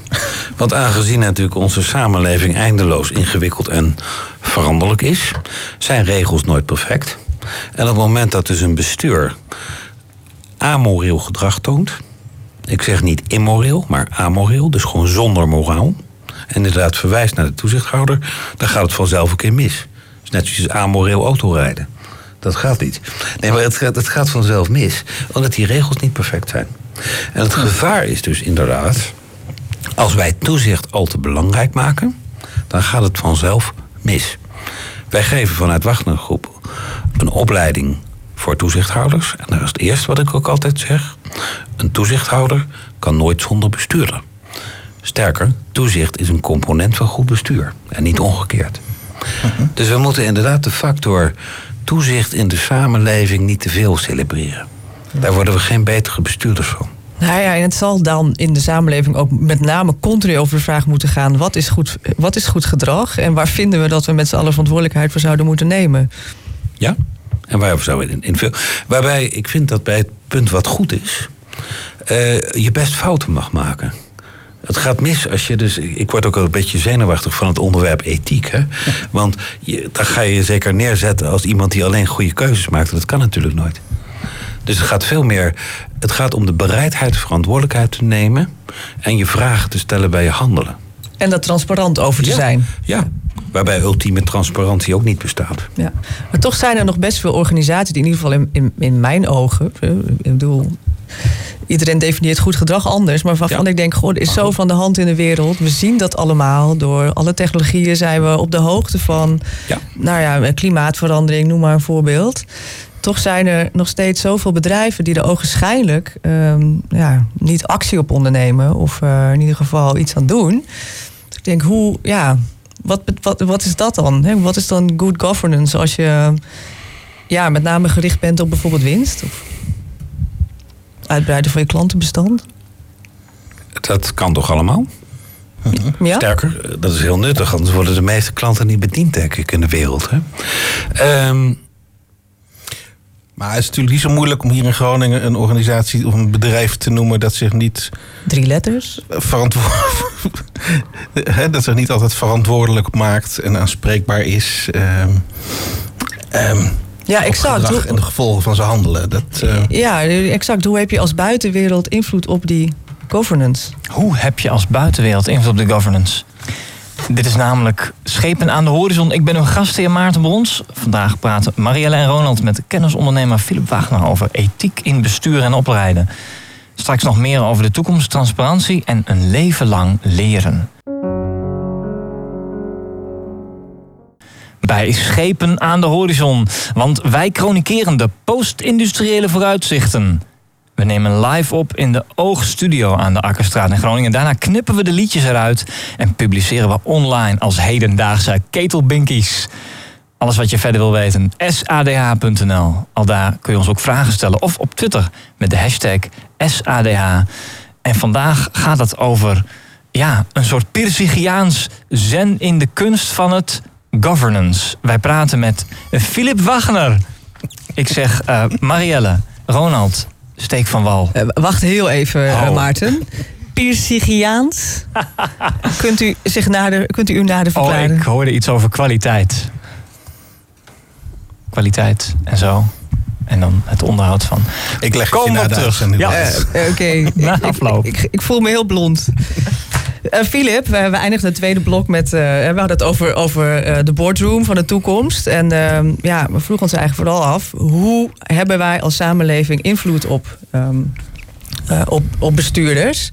Want aangezien natuurlijk onze samenleving eindeloos ingewikkeld en veranderlijk is, zijn regels nooit perfect. En op het moment dat dus een bestuur amoreel gedrag toont, ik zeg niet immoreel, maar amoreel, dus gewoon zonder moraal, en inderdaad verwijst naar de toezichthouder, dan gaat het vanzelf een keer mis. Dus net zoals amoreel autorijden. Dat gaat niet. Nee, maar het het gaat vanzelf mis, omdat die regels niet perfect zijn. En het gevaar is dus inderdaad, als wij toezicht al te belangrijk maken, dan gaat het vanzelf mis. Wij geven vanuit Wagner Groep een opleiding voor toezichthouders. En dat is het eerste wat ik ook altijd zeg. Een toezichthouder kan nooit zonder bestuurder. Sterker, toezicht is een component van goed bestuur en niet omgekeerd. Dus we moeten inderdaad de factor toezicht in de samenleving niet te veel celebreren. Daar worden we geen betere bestuurders van. Nou ja, en het zal dan in de samenleving ook met name continu over de vraag moeten gaan: wat is goed, wat is goed gedrag en waar vinden we dat we met z'n allen verantwoordelijkheid voor zouden moeten nemen? Ja, en waar zou in, in veel. Waarbij ik vind dat bij het punt wat goed is, eh, je best fouten mag maken. Het gaat mis als je dus. Ik word ook al een beetje zenuwachtig van het onderwerp ethiek. Hè? Want je, dan ga je je zeker neerzetten als iemand die alleen goede keuzes maakt. Dat kan natuurlijk nooit. Dus het gaat veel meer. Het gaat om de bereidheid verantwoordelijkheid te nemen. en je vragen te stellen bij je handelen. En daar transparant over te zijn. Ja, waarbij ultieme transparantie ook niet bestaat. Ja. Maar toch zijn er nog best veel organisaties die in ieder geval in, in, in mijn ogen. Ik bedoel, iedereen definieert goed gedrag anders. Maar waarvan ik denk, goh, er is zo van de hand in de wereld. We zien dat allemaal. Door alle technologieën zijn we op de hoogte van. Ja. Nou ja, klimaatverandering, noem maar een voorbeeld. Toch zijn er nog steeds zoveel bedrijven die er ogenschijnlijk ehm, ja, niet actie op ondernemen. Of uh, in ieder geval iets aan doen. Dus ik denk, hoe, ja, wat, wat, wat is dat dan? Wat is dan good governance als je ja, met name gericht bent op bijvoorbeeld winst? Of uitbreiden van je klantenbestand? Dat kan toch allemaal? Ja? Sterker, dat is heel nuttig, anders worden de meeste klanten niet bediend, denk ik, in de wereld. Hè? Ehm, maar het is natuurlijk niet zo moeilijk om hier in Groningen een organisatie of een bedrijf te noemen dat zich niet. Drie letters? Verantwoordelijk. dat zich niet altijd verantwoordelijk maakt en aanspreekbaar is. Um, um, ja, exact. Hoe, en de gevolgen van zijn handelen. Dat, uh... Ja, exact. Hoe heb je als buitenwereld invloed op die governance? Hoe heb je als buitenwereld invloed op de governance? Dit is namelijk Schepen aan de Horizon. Ik ben uw gastheer Maarten Brons. Vandaag praten Marielle en Ronald met kennisondernemer Philip Wagner over ethiek in bestuur en opleiden. Straks nog meer over de toekomst, transparantie en een leven lang leren. Bij Schepen aan de Horizon, want wij chronikeren de post-industriële vooruitzichten. We nemen live op in de Oogstudio aan de Akkerstraat in Groningen. Daarna knippen we de liedjes eruit en publiceren we online als hedendaagse ketelbinkies. Alles wat je verder wil weten, sadh.nl. Al daar kun je ons ook vragen stellen. Of op Twitter met de hashtag SADH. En vandaag gaat het over ja, een soort Pirsigiaans zen in de kunst van het governance. Wij praten met Philip Wagner. Ik zeg uh, Marielle, Ronald, steek van wal. Uh, wacht heel even, oh. Maarten. Pirsigiaans. kunt, u zich nader, kunt u u nader verklaren? Oh, ik hoorde iets over kwaliteit. Kwaliteit en zo. En dan het onderhoud van. Ik leg het je naar terug. Ja, uh, oké. Okay. Na afloop. Ik, ik, ik, voel me heel blond. Filip, uh, we, we eindigden het tweede blok met. Uh, we hadden het over, over de boardroom van de toekomst. En ehm, ja, we vroegen ons eigenlijk vooral af: hoe hebben wij als samenleving invloed op, um, op, op bestuurders?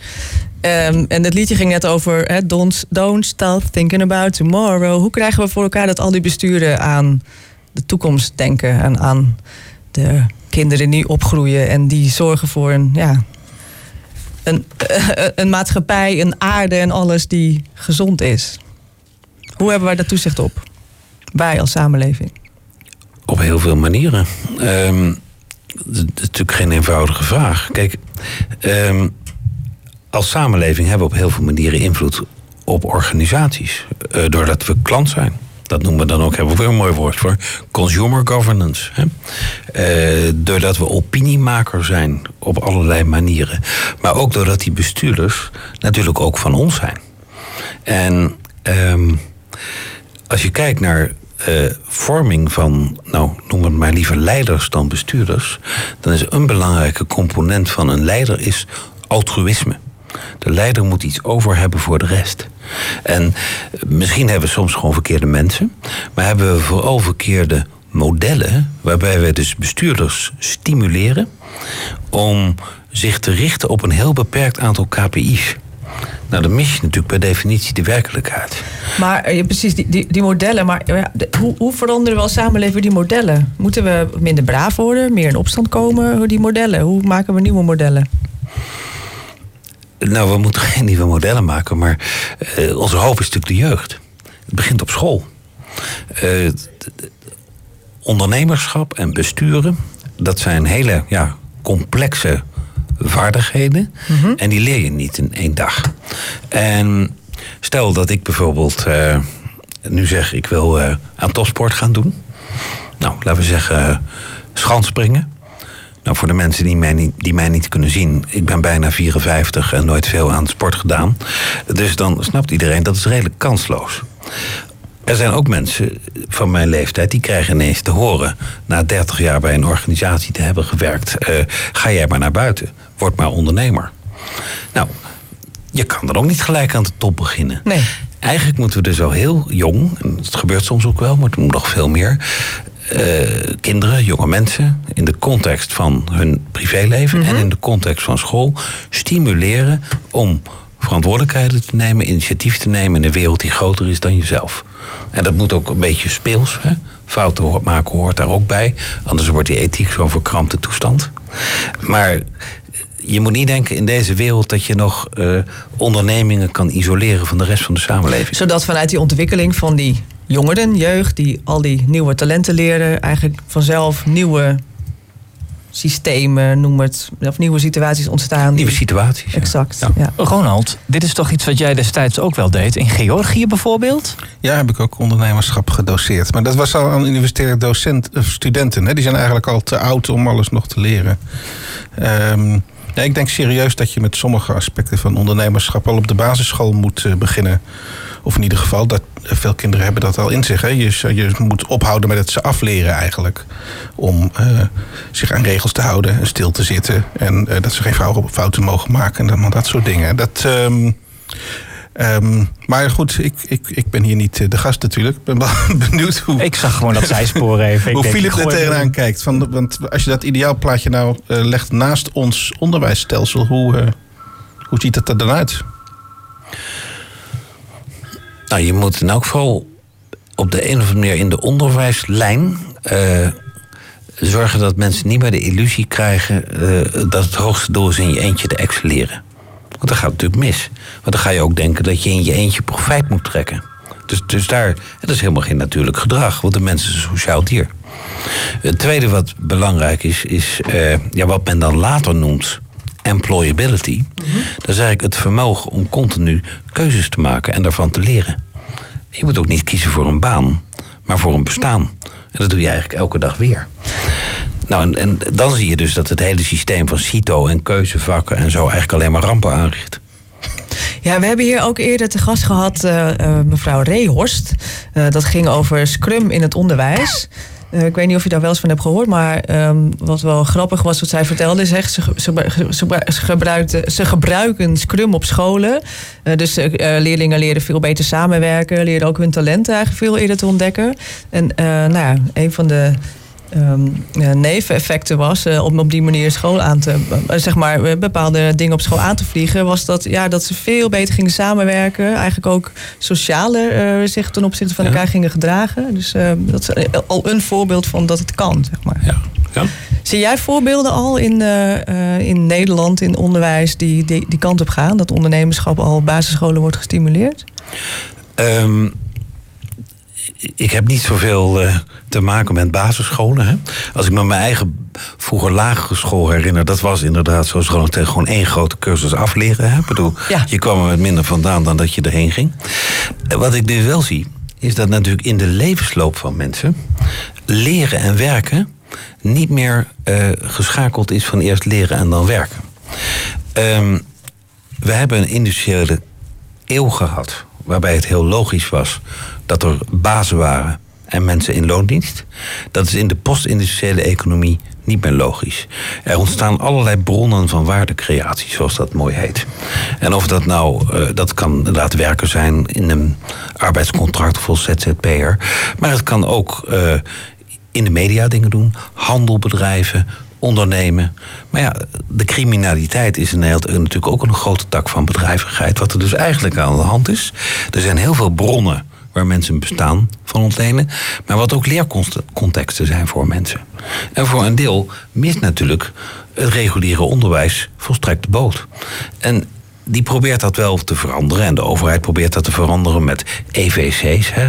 Um, en het liedje ging net over don't, don't stop thinking about tomorrow. Hoe krijgen we voor elkaar dat al die besturen aan de toekomst denken en aan de kinderen die opgroeien en die zorgen voor een, ja, een, een maatschappij, een aarde en alles die gezond is. Hoe hebben wij daar toezicht op? Wij als samenleving. Op heel veel manieren. Um, dat is natuurlijk geen eenvoudige vraag. Kijk, um, als samenleving hebben we op heel veel manieren invloed op organisaties. Uh, doordat we klant zijn. Dat noemen we dan ook, hebben we weer een mooi woord voor, consumer governance. Hè? Uh, doordat we opiniemaker zijn op allerlei manieren. Maar ook doordat die bestuurders natuurlijk ook van ons zijn. En um, als je kijkt naar uh, vorming van, nou noem het maar liever leiders dan bestuurders, dan is een belangrijke component van een leider is altruïsme. De leider moet iets over hebben voor de rest. En misschien hebben we soms gewoon verkeerde mensen, maar hebben we vooral verkeerde modellen waarbij we dus bestuurders stimuleren om zich te richten op een heel beperkt aantal KPI's. Nou, dan mis je natuurlijk per definitie de werkelijkheid. Maar eh, precies, die, die, die modellen. Maar hoe, hoe veranderen we als samenleving die modellen? Moeten we minder braaf worden, meer in opstand komen? Die modellen? Hoe maken we nieuwe modellen? Nou, we moeten geen nieuwe modellen maken, maar eh, onze hoop is natuurlijk de jeugd. Het begint op school. Eh, ondernemerschap en besturen, dat zijn hele ja, complexe vaardigheden. En die leer je niet in één dag. En stel dat ik bijvoorbeeld eh, nu zeg, ik wil aan topsport gaan doen. Nou, laten we zeggen, schansspringen. Nou, voor de mensen die mij, niet, die mij niet kunnen zien, ik ben bijna 54 en nooit veel aan sport gedaan. Dus dan snapt iedereen dat is redelijk kansloos. Er zijn ook mensen van mijn leeftijd die krijgen ineens te horen, na 30 jaar bij een organisatie te hebben gewerkt, eh, ga jij maar naar buiten, word maar ondernemer. Nou, je kan er ook niet gelijk aan de top beginnen. Nee. Eigenlijk moeten we dus al heel jong, en het gebeurt soms ook wel, maar het moet nog veel meer. Eh, kinderen, jonge mensen, in de context van hun privéleven en in de context van school, stimuleren om verantwoordelijkheden te nemen, initiatief te nemen in een wereld die groter is dan jezelf. En dat moet ook een beetje speels. Hè? Fouten maken hoort daar ook bij, anders wordt die ethiek zo'n verkrampte toestand. Maar je moet niet denken in deze wereld dat je nog eh, ondernemingen kan isoleren van de rest van de samenleving. Zodat vanuit die ontwikkeling van die jongeren, jeugd, die al die nieuwe talenten leren, eigenlijk vanzelf nieuwe systemen, noem het, of nieuwe situaties ontstaan. Nieuwe situaties. ja. Exact. Ja. Ja. Ronald, dit is toch iets wat jij destijds ook wel deed? In Georgië bijvoorbeeld? Ja, heb ik ook ondernemerschap gedoseerd. Maar dat was al aan universitaire docent, of studenten. Hè? Die zijn eigenlijk al te oud om alles nog te leren. Ehm, ja, ik denk serieus dat je met sommige aspecten van ondernemerschap al op de basisschool moet eh, beginnen. Of in ieder geval, dat, veel kinderen hebben dat al in zich. Hè? Je, je moet ophouden met het ze afleren eigenlijk. Om eh, zich aan regels te houden en stil te zitten. En eh, dat ze geen fouten- mogen maken en dat soort dingen. Dat... ehm, Ehm, maar goed, ik, ik, ik ben hier niet eh, de gast natuurlijk. Ik ben wel benieuwd hoe, Ik zag gewoon dat zijspoor even. Hoe denk, Philip er tegenaan kijkt. Van, want als je dat ideaalplaatje nou eh, legt naast ons onderwijsstelsel, hoe, hoe ziet het er dan uit? Nou, je moet in elk geval op de een of andere manier in de onderwijslijn eh, zorgen dat mensen niet meer de illusie krijgen eh, dat het hoogste doel is in je eentje te excelleren. Want dat gaat natuurlijk mis. Want dan ga je ook denken dat je in je eentje profijt moet trekken. Dus, dus daar, dat is helemaal geen natuurlijk gedrag, want de mens is een sociaal dier. Het tweede wat belangrijk is, is eh, ja, wat men dan later noemt employability. Dat is eigenlijk het vermogen om continu keuzes te maken en daarvan te leren. Je moet ook niet kiezen voor een baan, maar voor een bestaan. En dat doe je eigenlijk elke dag weer. Nou, en, dan zie je dus dat het hele systeem van CITO en keuzevakken en zo eigenlijk alleen maar rampen aanricht. Ja, we hebben hier ook eerder te gast gehad eh, eh, mevrouw Rehorst. Eh, dat ging over Scrum in het onderwijs. Eh, ik weet niet of je daar wel eens van hebt gehoord, maar ehm, wat wel grappig was wat zij vertelde, is echt, ze, ze, ze, gebru- ze, gebruiken Scrum op scholen. Eh, dus eh, leerlingen leren veel beter samenwerken, leren ook hun talenten eigenlijk veel eerder te ontdekken. En nou ja, een van de ja, neveneffecten was eh, om op die manier school aan te, eh, zeg maar, bepaalde dingen op school aan te vliegen, was dat, ja, dat ze veel beter gingen samenwerken. Eigenlijk ook socialer eh, zich ten opzichte van Ja. elkaar gingen gedragen. Dus dat is al een voorbeeld van dat het kan, zeg maar. Ja. ja. Zie jij voorbeelden al in, in Nederland, in onderwijs, die, die die kant op gaan? Dat ondernemerschap al op basisscholen wordt gestimuleerd? Ehm, ik heb niet zoveel eh, te maken met basisscholen. Hè. Als ik me mijn eigen vroeger lagere school herinner, dat was inderdaad zoals gewoon, tegen gewoon één grote cursus afleren. Hè. Ik bedoel, Ja. je kwam er met minder vandaan dan dat je erheen ging. En wat ik nu wel zie, is dat natuurlijk in de levensloop van mensen leren en werken niet meer eh, geschakeld is van eerst leren en dan werken. Ehm, we hebben een industriële eeuw gehad. Waarbij het heel logisch was dat er bazen waren en mensen in loondienst. Dat is in de post-industriële economie niet meer logisch. Er ontstaan allerlei bronnen van waardecreatie, zoals dat mooi heet. En of dat nou, eh, dat kan inderdaad werken zijn in een arbeidscontract als ZZP'er. Maar het kan ook eh, in de media dingen doen, handel bedrijven, ondernemen. Maar ja, de criminaliteit is in Nederland natuurlijk ook een grote tak van bedrijvigheid. Wat er dus eigenlijk aan de hand is. Er zijn heel veel bronnen waar mensen bestaan van ontlenen. Maar wat ook leercontexten zijn voor mensen. En voor een deel mist natuurlijk het reguliere onderwijs volstrekt de boot. En die probeert dat wel te veranderen. En de overheid probeert dat te veranderen met EVC's, hè,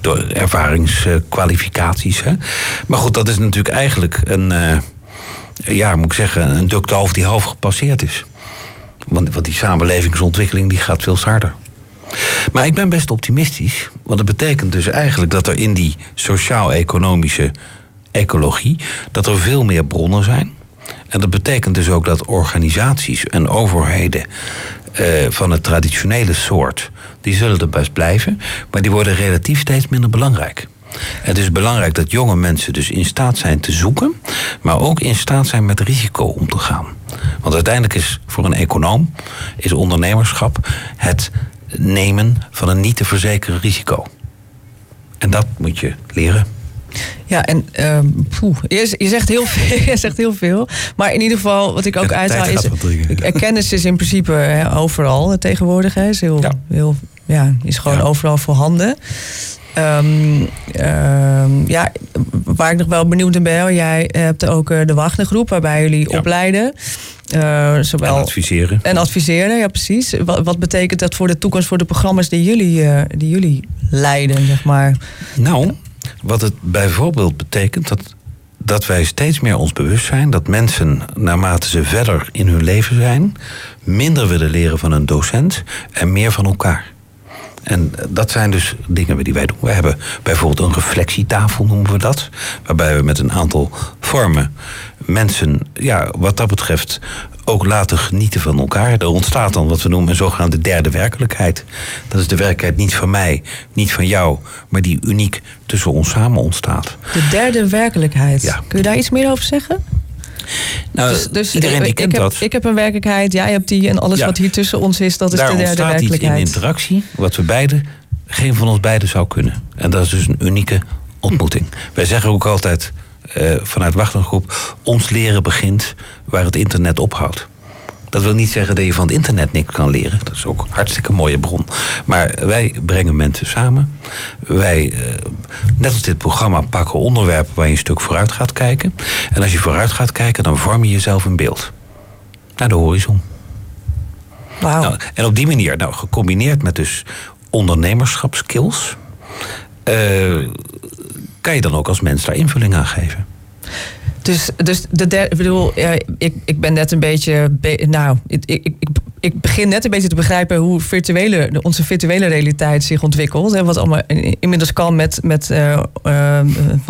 door ervaringskwalificaties. Hè. Maar goed, dat is natuurlijk eigenlijk een, uh, ja, moet ik zeggen, een ductalf die half gepasseerd is. Want, want die samenlevingsontwikkeling die gaat veel harder. Maar ik ben best optimistisch. Want dat betekent dus eigenlijk dat er in die sociaal-economische ecologie... dat er veel meer bronnen zijn. En dat betekent dus ook dat organisaties en overheden uh, van het traditionele soort, die zullen er best blijven, maar die worden relatief steeds minder belangrijk. Het is belangrijk dat jonge mensen dus in staat zijn te zoeken, maar ook in staat zijn met risico om te gaan. Want uiteindelijk is voor een econoom is ondernemerschap het nemen van een niet te verzekeren risico. En dat moet je leren. Ja, en uh, je, je, zegt heel veel, je zegt heel veel. Maar in ieder geval, wat ik ook uithaal is... Kennis is in principe hè, overal tegenwoordig. Hè, is, heel, ja. Heel, ja, is gewoon overal voorhanden. Um, ja, waar ik nog wel benieuwd in ben, jij hebt ook eh, de Wagnergroep waarbij jullie opleiden. Uh, zowel en adviseren. En adviseren, ja precies. Wat, wat, betekent dat voor de toekomst voor de programma's die jullie, uh, die jullie leiden, zeg maar? Nou, wat het bijvoorbeeld betekent dat, dat wij steeds meer ons bewust zijn dat mensen, naarmate ze verder in hun leven zijn, minder willen leren van een docent en meer van elkaar. En dat zijn dus dingen die wij doen. We hebben bijvoorbeeld een reflectietafel, noemen we dat. Waarbij we met een aantal vormen mensen, ja, wat dat betreft, ook laten genieten van elkaar. Er ontstaat dan wat we noemen een zogenaamde derde werkelijkheid. Dat is de werkelijkheid niet van mij, niet van jou, maar die uniek tussen ons samen ontstaat. De derde werkelijkheid. Ja. Kun je daar iets meer over zeggen? Nou, dus, dus iedereen die kent ik dat. Heb, ik heb een werkelijkheid, jij hebt die en alles wat hier tussen ons is, dat is Daar de derde werkelijkheid. Daar ontstaat iets in interactie, wat we beiden, geen van ons beiden zou kunnen. En dat is dus een unieke ontmoeting. Wij zeggen ook altijd uh, vanuit Wachtengroep, ons leren begint waar het internet ophoudt. Dat wil niet zeggen dat je van het internet niks kan leren. Dat is ook een hartstikke mooie bron. Maar wij brengen mensen samen. Wij, uh, net als dit programma, pakken onderwerpen waar je een stuk vooruit gaat kijken. En als je vooruit gaat kijken, dan vorm je jezelf een beeld. Naar de horizon. Wow. Nou, en op die manier, nou, gecombineerd met dus ondernemerschapskills... Uh, kan je dan ook als mens daar invulling aan geven. Dus, dus de derde, bedoel, ik, ik ben net een beetje. nou, ik, ik, ik begin net een beetje te begrijpen hoe virtuele, onze virtuele realiteit zich ontwikkelt. En wat allemaal inmiddels kan met, met uh, uh,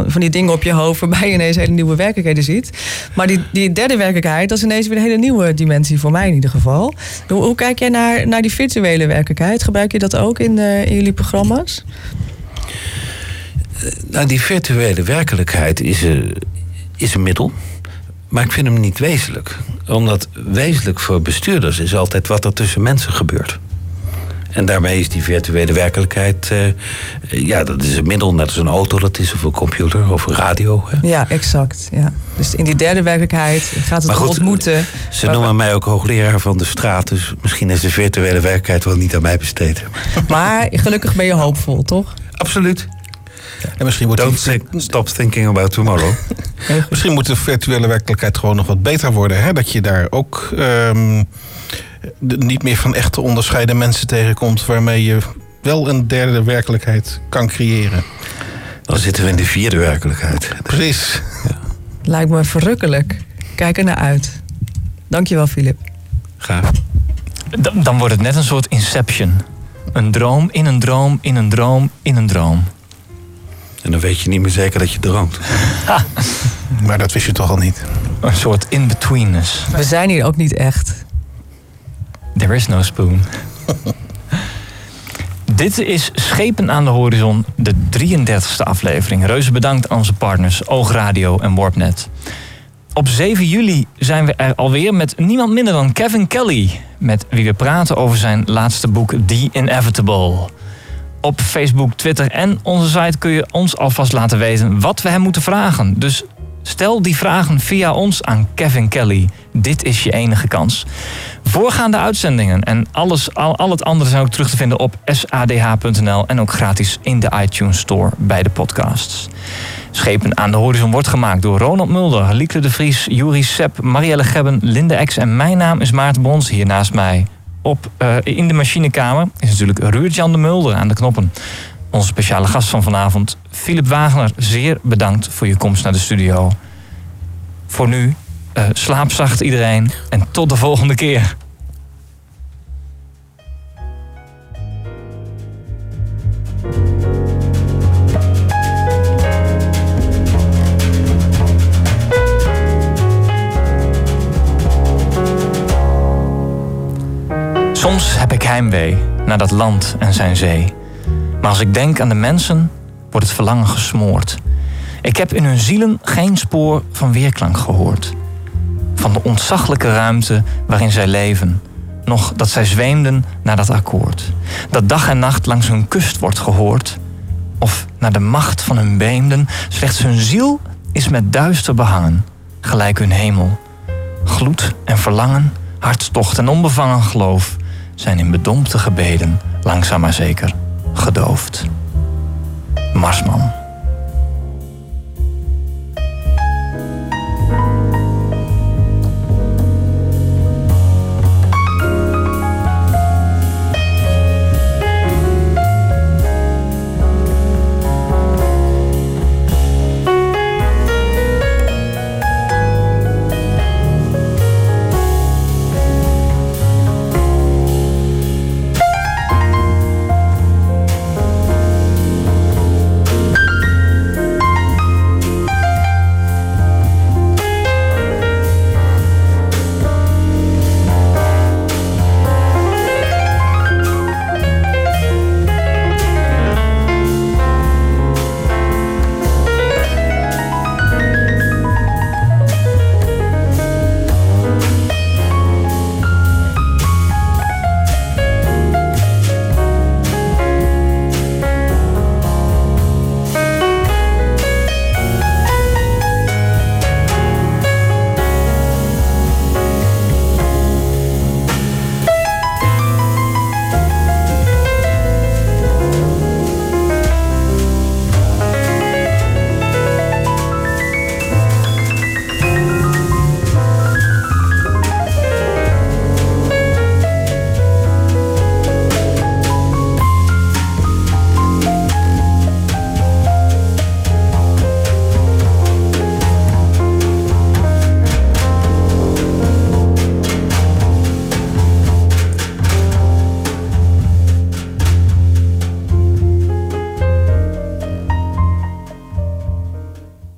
van die dingen op je hoofd, waarbij je ineens hele nieuwe werkelijkheden ziet. Maar die, die derde werkelijkheid, dat is ineens weer een hele nieuwe dimensie voor mij in ieder geval. Hoe, kijk jij naar, naar die virtuele werkelijkheid? Gebruik je dat ook in, uh, in jullie programma's? Nou, die virtuele werkelijkheid is, een, is een middel. Maar ik vind hem niet wezenlijk. Omdat wezenlijk voor bestuurders is altijd wat er tussen mensen gebeurt. En daarmee is die virtuele werkelijkheid, uh, ja, dat is een middel, net als een auto, dat is of een computer of een radio. Hè? Ja, exact. Ja. Dus in die derde werkelijkheid gaat het goed, ontmoeten. Ze noemen mij ook hoogleraar van de straat, dus misschien is de virtuele werkelijkheid wel niet aan mij besteed. Maar gelukkig ben je hoopvol, toch? Absoluut. En misschien wordt Don't think, stop thinking about tomorrow. misschien moet de virtuele werkelijkheid gewoon nog wat beter worden. Hè? Dat je daar ook um, niet meer van echte onderscheiden mensen tegenkomt... waarmee je wel een derde werkelijkheid kan creëren. Dan zitten we in de vierde werkelijkheid. Precies. Ja. Lijkt me verrukkelijk. Kijk er naar uit. Dankjewel, Filip. Graag. Dan, dan wordt het net een soort inception. Een droom in een droom in een droom in een droom. En dan weet je niet meer zeker dat je droomt. maar dat wist je toch al niet? Een soort in-betweenness. We zijn hier ook niet echt. There is no spoon. Dit is Schepen aan de Horizon, de 33ste aflevering. Reuze bedankt aan onze partners Oogradio en Warpnet. Op 7 juli zijn we er alweer met niemand minder dan Kevin Kelly... met wie we praten over zijn laatste boek The Inevitable op Facebook, Twitter en onze site kun je ons alvast laten weten wat we hem moeten vragen. Dus Stel die vragen via ons aan Kevin Kelly. Dit is je enige kans. Voorgaande uitzendingen en alles, al, al het andere zijn ook terug te vinden op sadh.nl en ook gratis in de iTunes Store bij de podcasts. Schepen aan de horizon wordt gemaakt door Ronald Mulder, Lieke de Vries, Juri Sepp, Marielle Gebben, Linde Ex en mijn naam is Maarten Bons hier naast mij. Op, uh, in de machinekamer is natuurlijk Ruud-Jan de Mulder aan de knoppen. Onze speciale gast van vanavond, Philip Wagner, zeer bedankt voor je komst naar de studio. Voor nu, uh, slaap zacht iedereen en tot de volgende keer. Soms heb ik heimwee naar dat land en zijn zee. Maar als ik denk aan de mensen, wordt het verlangen gesmoord. Ik heb in hun zielen geen spoor van weerklank gehoord. Van de ontzaglijke ruimte waarin zij leven. Nog dat zij zweemden naar dat akkoord. Dat dag en nacht langs hun kust wordt gehoord. Of naar de macht van hun beemden. Slechts hun ziel is met duister behangen. Gelijk hun hemel. Gloed en verlangen, hartstocht en onbevangen geloof zijn in bedompte gebeden langzaam maar zeker gedoofd. Marsman.